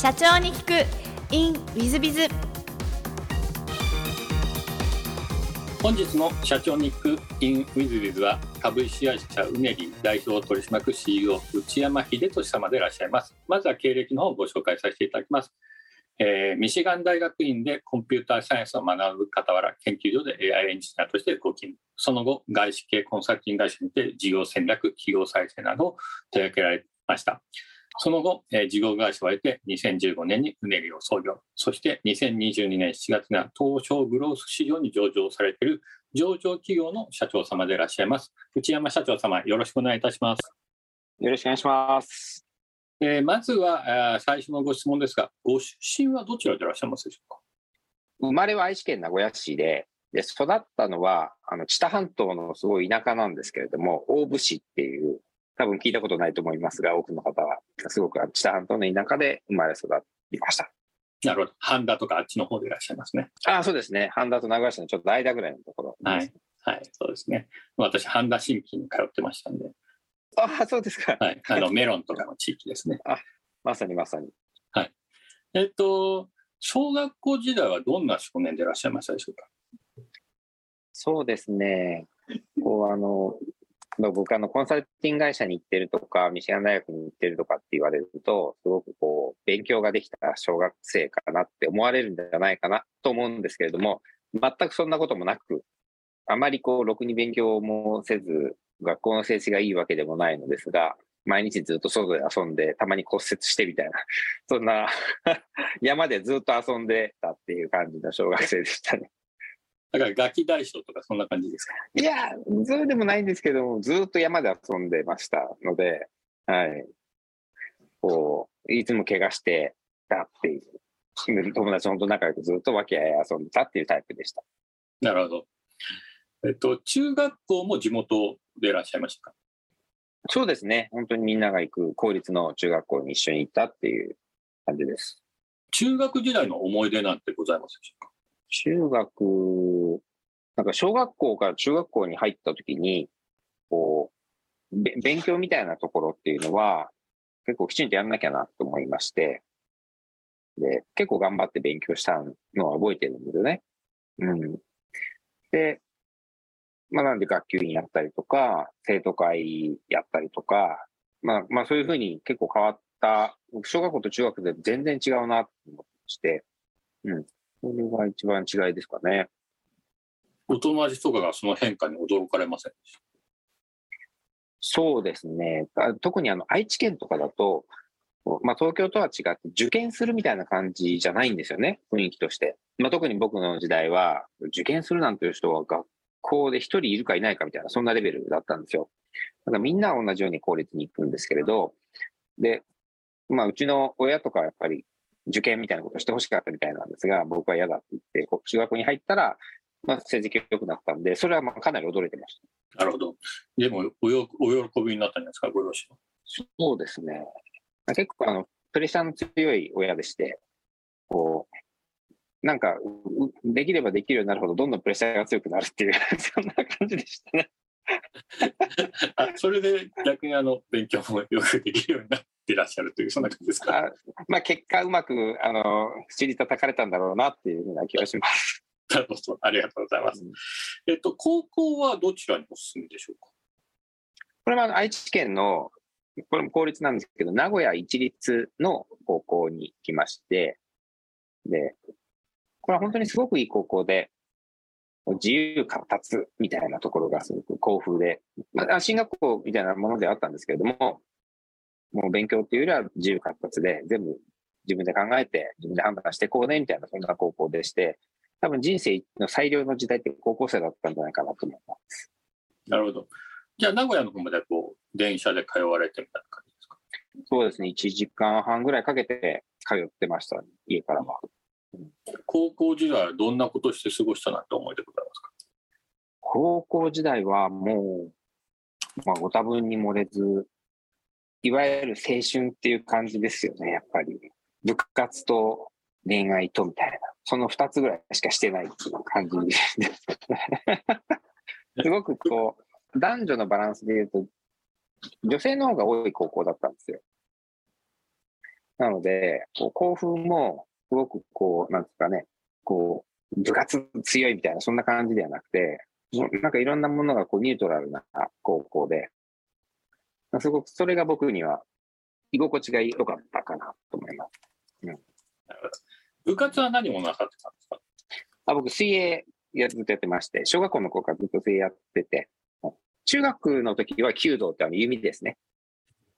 社長に聞く。In ウィズビズ本日の社長に聞く in ウィズビズは株式会社うねり代表取締役 CEO 内山秀俊様でいらっしゃいます。まずは経歴の方をご紹介させていただきます。えー、ミシガン大学院でコンピューターサイエンスを学ぶ傍ら研究所で AI エンジニアとしてご勤務その後外資系コンサルティング会社にて事業戦略企業再生などを手掛けられました。その後、えー、事業会社を得て2015年にうねりを創業。そして2022年7月には東証グロース市場に上場されている上場企業の社長様でいらっしゃいます。内山社長様よろしくお願いいたします。よろしくお願いします。えー、まずは最初のご質問ですが、ご出身はどちらでいらっしゃいますでしょうか？生まれは愛知県名古屋市で、で育ったのはあの知多半島のすごい田舎なんですけれども、大府市っていう、多分聞いたことないと思いますが、多くの方は、すごく知多半島の田舎で生まれ育りました。なるほど。半田とかあっちの方でいらっしゃいますね。ああ、そうですね。半田と名古屋市のちょっと間ぐらいのところ、はい。はい、そうですね。私、半田新規に通ってましたんで。あそうですか。はい。あの、メロンとかの地域ですね。あ、まさにまさに。はい。えっと、小学校時代はどんな少年でいらっしゃいましたでしょうか？そうですね。こう、あの、僕、あの、コンサルティング会社に行ってるとか、ミシガン大学に行ってるとかって言われると、すごくこう、勉強ができた小学生かなって思われるんじゃないかなと思うんですけれども、全くそんなこともなく、あまりこう、ろくに勉強もせず、学校の成績がいいわけでもないのですが、毎日ずっと外で遊んで、たまに骨折してみたいな、そんな 山でずっと遊んでたっていう感じの小学生でしたね。だからガキ大将とかそんな感じですか？いや、そうでもないんですけども、ずっと山で遊んでましたので、はい。こう、いつも怪我してたっていう、友達本当仲良くずっと和気あい遊んでたっていうタイプでした。なるほど。えっと、中学校も地元でいらっしゃいましたか？そうですね。本当にみんなが行く公立の中学校に一緒に行ったっていう感じです。中学時代の思い出なんてございますでしょうか？中学、なんか小学校から中学校に入った時に、こう、勉強みたいなところっていうのは、結構きちんとやんなきゃなと思いまして、で、結構頑張って勉強したのは覚えてるんですよね。うん。で、まあ、なんで学級委員やったりとか、生徒会やったりとか、まあ、まあそういうふうに結構変わった、小学校と中学で全然違うなと思ってまして、うん。それが一番違いですかね。お友達とかがその変化に驚かれませんでした？そうですね。特にあの愛知県とかだと、まあ、東京とは違って受験するみたいな感じじゃないんですよね、雰囲気として。まあ、特に僕の時代は、受験するなんていう人は学校で一人いるかいないかみたいな、そんなレベルだったんですよ。だからみんな同じように公立に行くんですけれど、で、まあ、うちの親とかはやっぱり受験みたいなことしてほしかったみたいなんですが、僕は嫌だって言って、中学校に入ったら、まあ、成績良くなったんで、それはまあかなり驚いてました。なるほど。でもおよ、お喜びになったんじゃないですか、ご両親は？そうですね。結構、あの、プレッシャーの強い親でして、こう、なんか、できればできるようになるほど、どんどんプレッシャーが強くなるっていう、そんな感じでしたね。あそれで逆にあの勉強もよくできるようになっていらっしゃるという、そんな感じですか？あまあ、結果、うまくあの口に叩かれたんだろうなっていうふうな気がします。なるほど、ありがとうございます。うん、えっと、高校はどちらにお進みでしょうか？これは愛知県の、これも公立なんですけど、名古屋一律の高校に行きまして、で、これは本当にすごくいい高校で、自由活発みたいなところがすごく興奮で、まあ、進学校みたいなものであったんですけれども、もう勉強っていうよりは自由活発で、全部自分で考えて、自分で判断していこうね、みたいな、そんな高校でして、多分人生の最良の時代って高校生だったんじゃないかなと思います。なるほど。じゃあ、名古屋の方までこう、電車で通われてみたいな感じですか？そうですね。1時間半ぐらいかけて通ってました、家からは。高校時代はどんなことして過ごしたなって思いでございますか？高校時代はもう、まあ、ご多分に漏れず、いわゆる青春っていう感じですよね、やっぱり。部活と恋愛とみたいな、その2つぐらいしかしてないっていう感じです。すごくこう、男女のバランスで言うと、女性の方が多い高校だったんですよ。なので、こう興奮も、すごくこう、なんですかね、こう、部活強いみたいな、そんな感じではなくて、なんかいろんなものがこうニュートラルな高校で、すごくそれが僕には居心地が良かったかなと思います。うん、なるほど部活は何をなさってたんですか？あ僕、水泳やずっとやってまして、小学校の頃からずっと水泳やってて、中学の時は弓道ってあの弓ですね。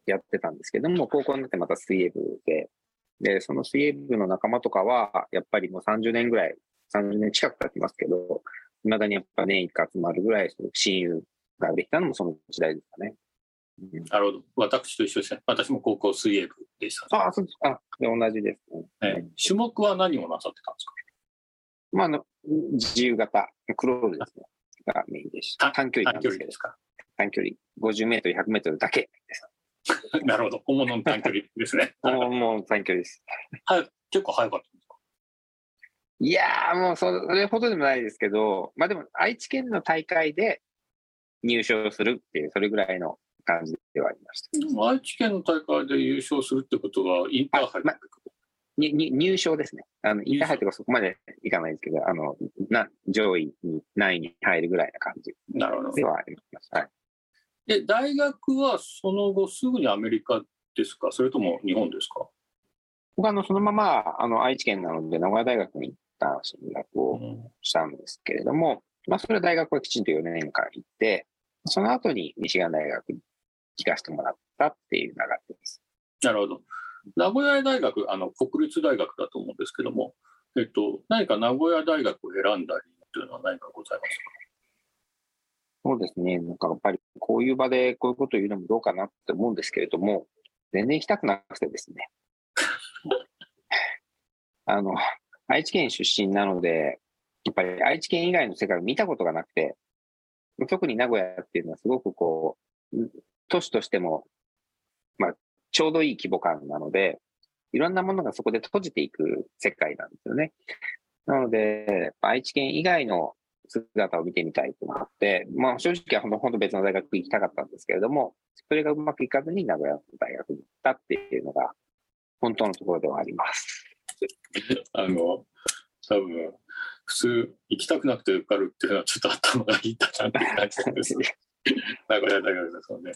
やってたんですけども、高校になってまた水泳部で、で、その水泳部の仲間とかは、やっぱりもう30年ぐらい、30年近く経ってますけど、未だにやっぱ年一回集まるぐらい親友ができたのもその時代ですかね。うん、なるほど。私と一緒ですね。私も高校水泳部でした、ね、ああ、そうですか。同じですね、ね。種目は何をなさってたんですか？まあ、あの、自由形、クロールですね。がメインでした。短距離短距離ですか？短距離。50メートル、100メートルだけです。なるほど。本物の短距離ですね。本物の短距離です。はい。結構早かったんですか？いやー、もうそれほどでもないですけど、まあでも愛知県の大会で入賞するっていう、それぐらいの感じではありました。愛知県の大会で優勝するってことは、インターハイ、まにに入賞ですね。あの、インターハイとかそこまでいかないですけど、あの、な、上位に、何位に入るぐらいな感じ。なるほど。ではあります。はい。で、大学はその後すぐにアメリカですか？それとも日本ですか？僕あの、そのまま、あの、愛知県なので、名古屋大学に行った進学をしたんですけれども、うん、まあ、それは大学はきちんと4年間行って、その後にミシガン大学に行かせてもらったっていう流れです。なるほど。名古屋大学、あの、国立大学だと思うんですけども、えっと、何か名古屋大学を選んだりというのは何かございますか？そうですね。なんかやっぱりこういう場でこういうことを言うのもどうかなって思うんですけれども、全然行きたくなくてですね。あの、愛知県出身なので、やっぱり愛知県以外の世界を見たことがなくて、特に名古屋っていうのはすごくこう、都市としても、まあ、ちょうどいい規模感なので、いろんなものがそこで閉じていく世界なんですよね。なので、愛知県以外の姿を見てみたいと思って、まあ正直は本当別の大学行きたかったんですけれども、それがうまくいかずに名古屋の大学に行ったっていうのが本当のところではあります。あの、多分、普通行きたくなくて受かるっていうのはちょっと頭がいいんだなって感じです。名古屋大学ですので、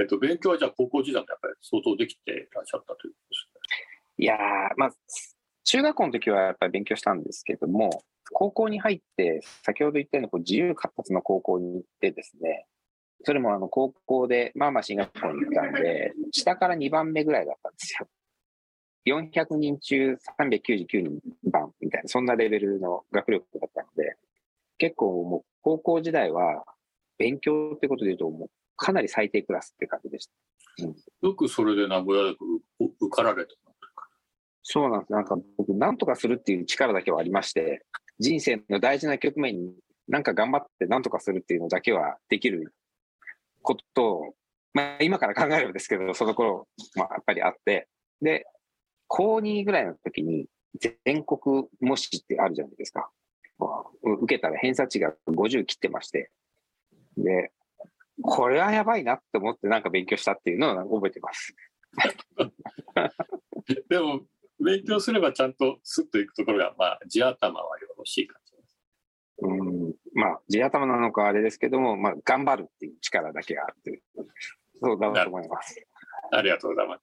えっと、勉強はじゃあ高校時代もやっぱり相当できていらっしゃったということですね。いやまあ、中学校の時はやっぱり勉強したんですけども、高校に入って、先ほど言ったようにこう自由活発な高校に行ってですね、それもあの高校で、まあまあ進学校に行ったんで、下から2番目ぐらいだったんですよ。400人中399人番みたいな、そんなレベルの学力だったので、結構もう高校時代は勉強ってことで言うと、もうかなり最低クラスって感じでした。うん、よくそれで名古屋大学受かられたそうなんです。なんか僕、なんとかするっていう力だけはありまして、人生の大事な局面になんか頑張ってなんとかするっていうのだけはできることを、まあ今から考えるんですけど、その頃、まあやっぱりあって、で、高2ぐらいの時に全国模試ってあるじゃないですか。受けたら偏差値が50切ってまして、で、これはやばいなって思ってなんか勉強したっていうのを覚えてます。でも、勉強すればちゃんとスッといくところが、まあ、地頭はよろしい感じです。うん、まあ、地頭なのかあれですけども、まあ、頑張るっていう力だけがあるという、そうだと思います。ありがとうございます。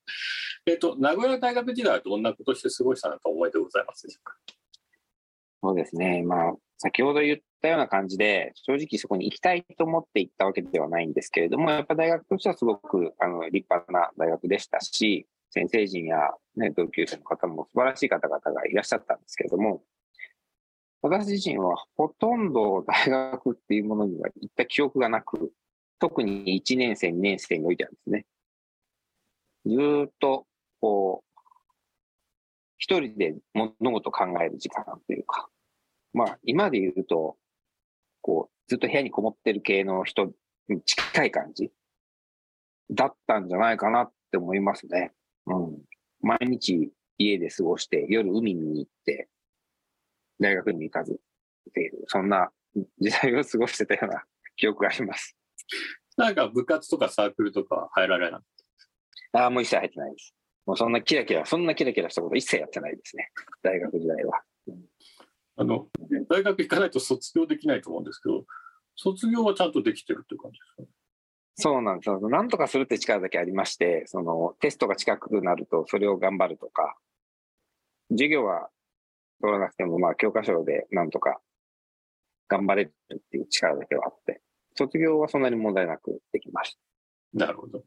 えっ、ー、と、名古屋大学時代はどんなことして過ごしたのか思いでございますでしょうか？そうですね。まあ、先ほど言ったような感じで、正直そこに行きたいと思って行ったわけではないんですけれども、やっぱ大学としてはすごくあの立派な大学でしたし、先生陣や、ね、同級生の方も素晴らしい方々がいらっしゃったんですけれども、私自身はほとんど大学っていうものには行った記憶がなく、特に1年生、2年生においてはですね、ずっと、こう、一人で物事を考える時間というか、まあ、今で言うと、こう、ずっと部屋にこもってる系の人に近い感じだったんじゃないかなって思いますね。うん。毎日家で過ごして、夜海に行って、大学に行かずっていう、そんな時代を過ごしてたような 記憶があります。なんか部活とかサークルとか入られなああ、もう一切入ってないです。もうそんなキラキラ、そんなキラキラしたこと一切やってないですね。大学時代は。あの、大学行かないと卒業できないと思うんですけど、卒業はちゃんとできてるっていう感じですか？ね。そうなんですよ。なんとかするって力だけありまして、そのテストが近くなるとそれを頑張るとか、授業は取らなくても、まあ教科書でなんとか頑張れるっていう力だけはあって、卒業はそんなに問題なくできましなるほど。た。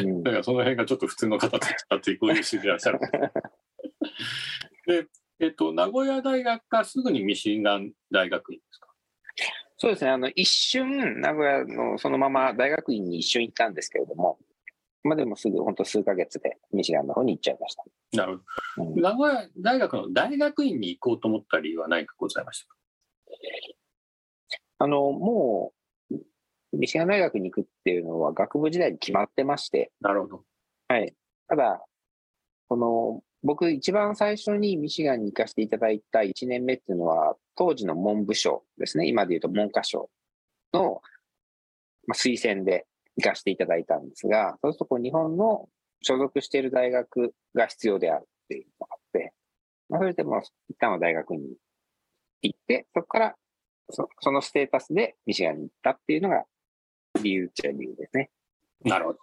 うんだからその辺がちょっと普通の方と違って、こういう人でいらっしゃる。で、えっと、名古屋大学かすぐにミシガン大学院ですか？そうですね。あの、一瞬、名古屋のそのまま大学院に一瞬行ったんですけれども、まあでもすぐ、本当数ヶ月でミシガンの方に行っちゃいました。なるほうんど。名古屋大学の大学院に行こうと思った理由は何かございましたか？あの、もう、ミシガン大学に行くっていうのは学部時代に決まってまして、なるほど。はい。ただ、この、僕一番最初にミシガンに行かせていただいた1年目っていうのは、当時の文部省ですね。今で言うと文科省の、推薦で行かせていただいたんですが、そうするとこう日本の所属している大学が必要であるっていうのがあって、まあ、それでも一旦は大学に行って、そこからそそのステータスでミシガンに行ったっていうのが理由っちゃ理由ですね。なるほど。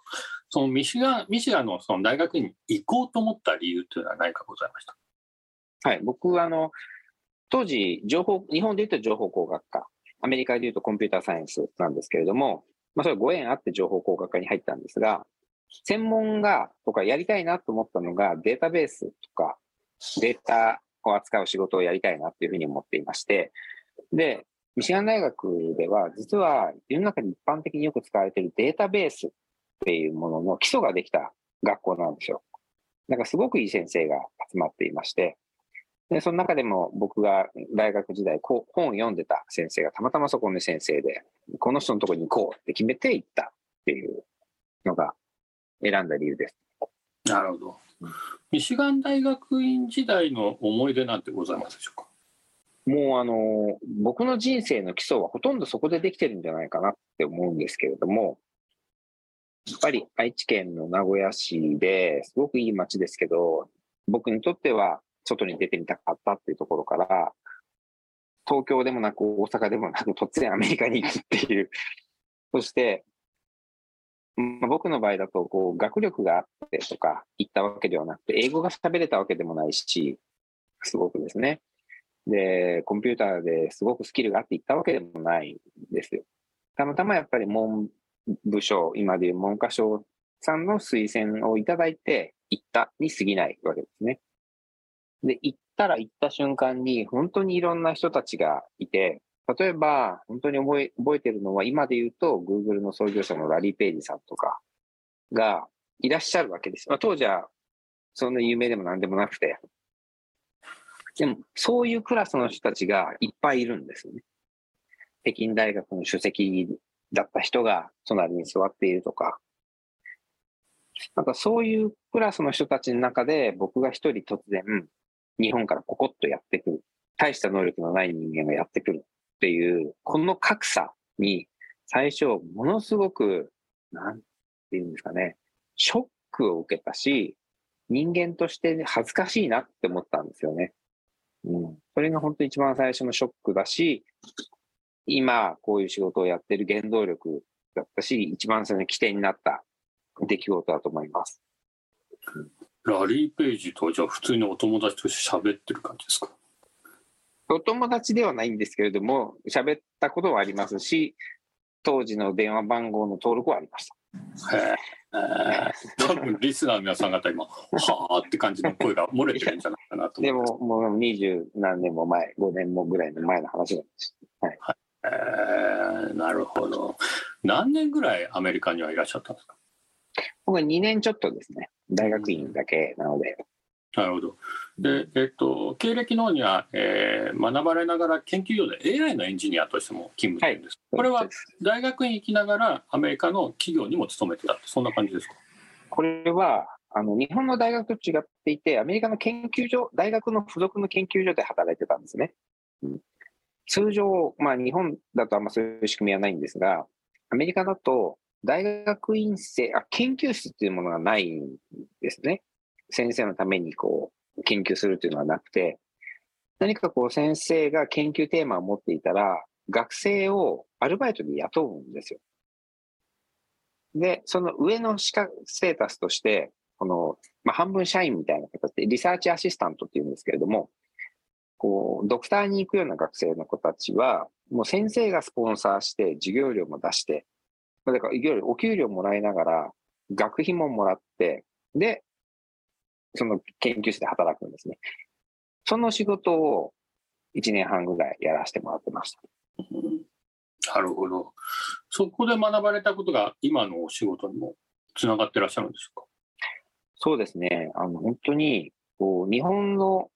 そのミシガン、ミシガンのその大学に行こうと思った理由というのは何かございました？はい、僕はあの、当時、情報、日本で言うと情報工学科、アメリカで言うとコンピューターサイエンスなんですけれども、まあ、それご縁あって情報工学科に入ったんですが、専門が、とかやりたいなと思ったのが、データベースとか、データを扱う仕事をやりたいなっていうふうに思っていまして、で、ミシガン大学では、実は世の中に一般的によく使われているデータベースっていうものの基礎ができた学校なんですよ。なんかすごくいい先生が集まっていまして、で、その中でも僕が大学時代こう本を読んでた先生がたまたまそこの先生で、この人のところに行こうって決めて行ったっていうのが選んだ理由です。なるほど。ミシガン大学院時代の思い出なんてございますでしょうか？もうあの、僕の人生の基礎はほとんどそこでできてるんじゃないかなって思うんですけれども、やっぱり愛知県の名古屋市ですごくいい街ですけど、僕にとっては外に出てみたかったっていうところから、東京でもなく大阪でもなく突然アメリカに行くっていう。そして、まあ僕の場合だとこう学力があってとか行ったわけではなくて、英語が喋れたわけでもないし、すごくですね。で、コンピューターですごくスキルがあって行ったわけでもないんですよ。たまたまやっぱり文部省、今でいう文科省さんの推薦をいただいて行ったに過ぎないわけですね。で、行ったら行った瞬間に本当にいろんな人たちがいて、例えば本当に覚え覚えてるのは今で言うと Google の創業者のラリー・ペイジさんとかがいらっしゃるわけです。まあ、当時はそんな有名でも何でもなくて、でも、そういうクラスの人たちがいっぱいいるんですよね。北京大学の主席だった人が隣に座っているとか、なんかそういうクラスの人たちの中で僕が一人突然日本からポコッとやってくる。大した能力のない人間がやってくるっていう、この格差に最初ものすごく、なんていうんですかね、ショックを受けたし、人間として恥ずかしいなって思ったんですよね。うん、それが本当一番最初のショックだし、今こういう仕事をやってる原動力だったし、一番その起点になった出来事だと思います。ラリー・ペイジとはじゃあ普通にお友達として喋ってる感じですか？お友達ではないんですけれども、喋ったことはありますし、当時の電話番号の登録はありました。へえ。多分リスナーの皆さん方今、はあって感じの声が漏れてるんじゃないかなと思います。でも、もう二十何年も前、5年もぐらいの前の話なんです。えーなるほど。何年ぐらいアメリカにはいらっしゃったんですか？僕は2年ちょっとですね、大学院だけなので、なるほど。で、えっと、経歴の方には、えー学ばれながら研究所で AI のエンジニアとしても勤務してるんです。これは大学院行きながらアメリカの企業にも勤めてたそんな感じですか？これは、あの、日本の大学と違っていて、アメリカの研究所、大学の付属の研究所で働いてたんですね。うん通常、まあ日本だとあんまそういう仕組みはないんですが、アメリカだと大学院生、あ、研究室っていうものがないんですね。先生のためにこう、研究するというのはなくて、何かこう先生が研究テーマを持っていたら、学生をアルバイトで雇うんですよ。で、その上の資格ステータスとして、この、まあ、半分社員みたいな形で、リサーチアシスタントっていうんですけれども、こう、ドクターに行くような学生の子たちは、もう先生がスポンサーして、授業料も出して、だから、いわゆるお給料もらいながら、学費ももらって、で、その研究室で働くんですね。その仕事を1年半ぐらいやらせてもらってました。なるほど。そこで学ばれたことが今のお仕事にもつながってらっしゃるんでしょうか？そうですね。あの、本当に、こう、日本の、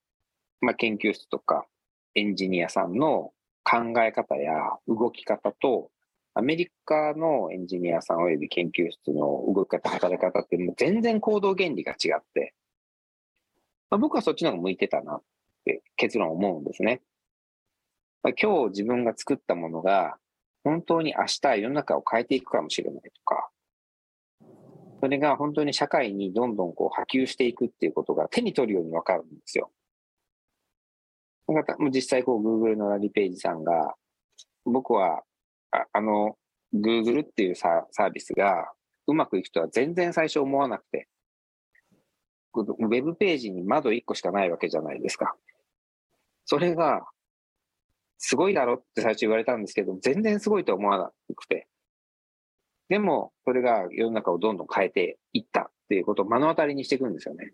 まあ、研究室とかエンジニアさんの考え方や動き方と、アメリカのエンジニアさん及び研究室の動き方、働き方ってもう全然行動原理が違って、まあ、僕はそっちの方が向いてたなって結論思うんですね。まあ、今日自分が作ったものが本当に明日世の中を変えていくかもしれないとか、それが本当に社会にどんどんこう波及していくっていうことが手に取るようにわかるんですよ。実際こう Google のラリページさんが、僕はああの Google っていうサービスがうまくいくとは全然最初思わなくて、ウェブページに窓1個しかないわけじゃないですか。それがすごいだろって最初言われたんですけど、全然すごいと思わなくて。でも、それが世の中をどんどん変えていったっていうことを目の当たりにしていくんですよね。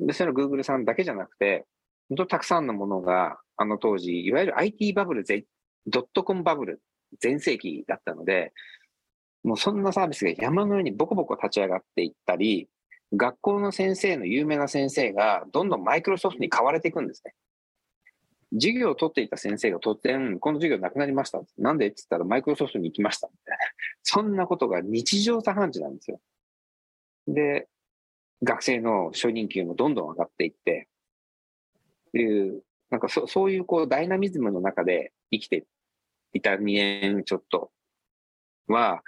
で、それは Google さんだけじゃなくて、本当たくさんのものが、あの当時、いわゆる IT バブル、ドットコムバブル全盛期だったので、もうそんなサービスが山のようにボコボコ立ち上がっていったり、学校の先生の有名な先生がどんどんマイクロソフトに買われていくんですね。授業を取っていた先生が突然、この授業なくなりました。なんで？って言ったらマイクロソフトに行きました。みたいな。そんなことが日常茶飯事なんですよ。で、学生の初任給もどんどん上がっていって、いう、なんかそそういうこうダイナミズムの中で生きていた2年ちょっとは、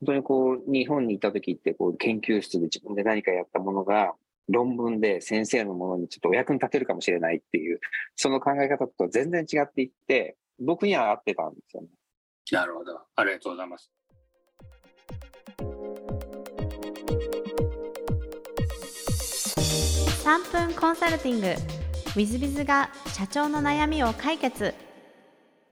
本当にこう日本にいた時ってこう研究室で自分で何かやったものが論文で先生のものにちょっとお役に立てるかもしれないっていう、その考え方と全然違っていって、僕には合ってたんですよね。なるほど。ありがとうございます。3分コンサルティングウィズビズが社長の悩みを解決。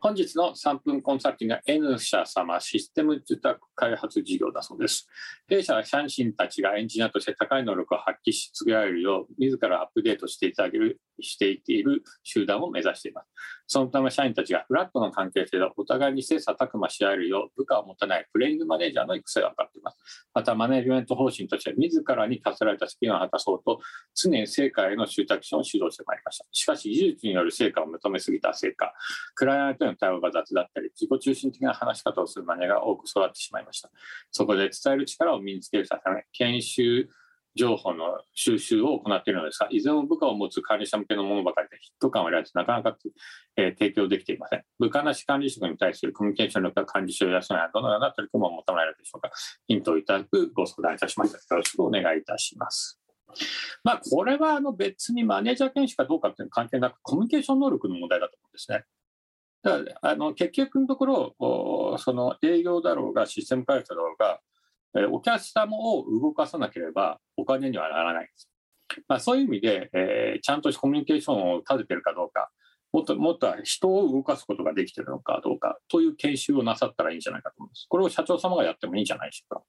本日の3分コンサルティングは N 社様システム受託開発事業だそうです。弊社は社員たちがエンジニアとして高い能力を発揮し続けられるよう、自らアップデートしていただける、していっている集団を目指しています。そのため社員たちがフラットの関係性でお互いに切磋琢磨し合えるよう、部下を持たないプレイングマネージャーの育成を図っています。また、マネジメント方針として自らに課せられた責任を果たそうと、常に成果への集客者を指導してまいりました。しかし、技術による成果を求めすぎた成果、クライアントへの対応が雑だったり、自己中心的な話し方をするマネーが多く育ってしまいました。ましたそこで伝える力を身につけるため、研修情報の収集を行っているのですが、いずれも部下を持つ管理者向けのものばかりでヒット感を得られず、なかなか、えー、提供できていません。部下なし管理職に対するコミュニケーション力が管理者を養うにはどのような取り組みを求められるでしょうか。ヒントをいただくご相談いたしました。よろしくお願いいたします。まあ、これはあの別にマネージャー研修かどうかっていうのは関係なく、コミュニケーション能力の問題だと思うんですね。だからあの結局のところ、その営業だろうが、システム開発だろうが、お客様を動かさなければお金にはならないです。まあ、そういう意味で、えー、ちゃんとコミュニケーションを立ててるかどうか、もっともっと人を動かすことができてるのかどうかという研修をなさったらいいんじゃないかと思います。これを社長様がやってもいいんじゃないでしょうか。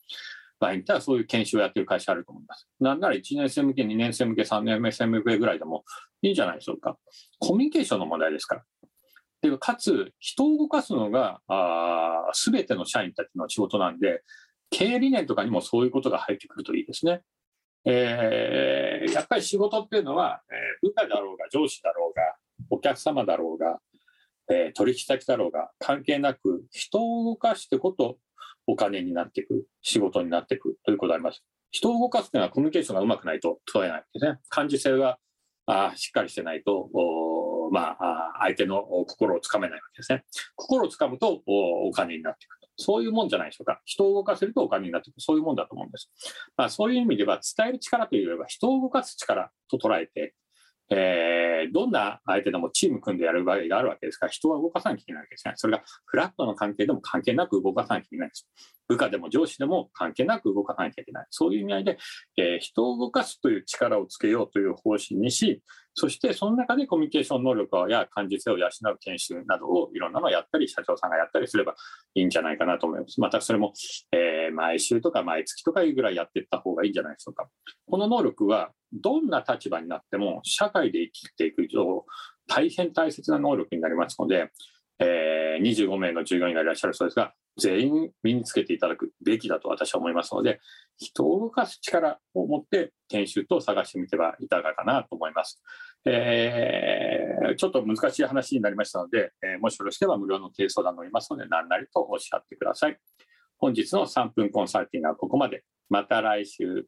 場合にはそういう研修をやってる会社あると思います。なんなら1年生向け、2年生向け、3年生向けぐらいでもいいんじゃないでしょうか。コミュニケーションの問題ですから。でかつ、人を動かすのがすべての社員たちの仕事なんで、経営理念とかにもそういうことが入ってくるといいですね。えー、やっぱり仕事っていうのは、えー、部下だろうが上司だろうがお客様だろうが、えー、取引先だろうが関係なく人を動かしてことお金になっていく仕事になっていくということがあります。人を動かすというのはコミュニケーションがうまくないと問えないですね。感受性があしっかりしてないとまあ、相手の心をつかめないわけですね。心をつかむとお金になってくる。そういうもんじゃないでしょうか。人を動かせるとお金になってくる。そういうもんだと思うんです。まあ、そういう意味では、伝える力というよりは、人を動かす力と捉えて、えー、どんな相手でもチーム組んでやる場合があるわけですから、人は動かさなきゃいけないわけですね。それがフラットの関係でも関係なく動かさなきゃいけないです。部下でも上司でも関係なく動かさなきゃいけない。そういう意味合いで、えー、人を動かすという力をつけようという方針にし、そしてその中でコミュニケーション能力や感受性を養う研修などをいろんなのをやったり、社長さんがやったりすればいいんじゃないかなと思います。またそれも、えー、毎週とか毎月とかいうぐらいやっていった方がいいんじゃないでしょうか。この能力はどんな立場になっても社会で生きていく以上、大変大切な能力になりますので、えー、25名の従業員がいらっしゃるそうですが、全員身につけていただくべきだと私は思いますので、人を動かす力を持って研修と探してみてはいかがかなと思います。えー、ちょっと難しい話になりましたので、えー、もしよろしければ無料の低相談乗りますので、何なりとおっしゃってください。本日の3分コンサルティングはここまで。また来週。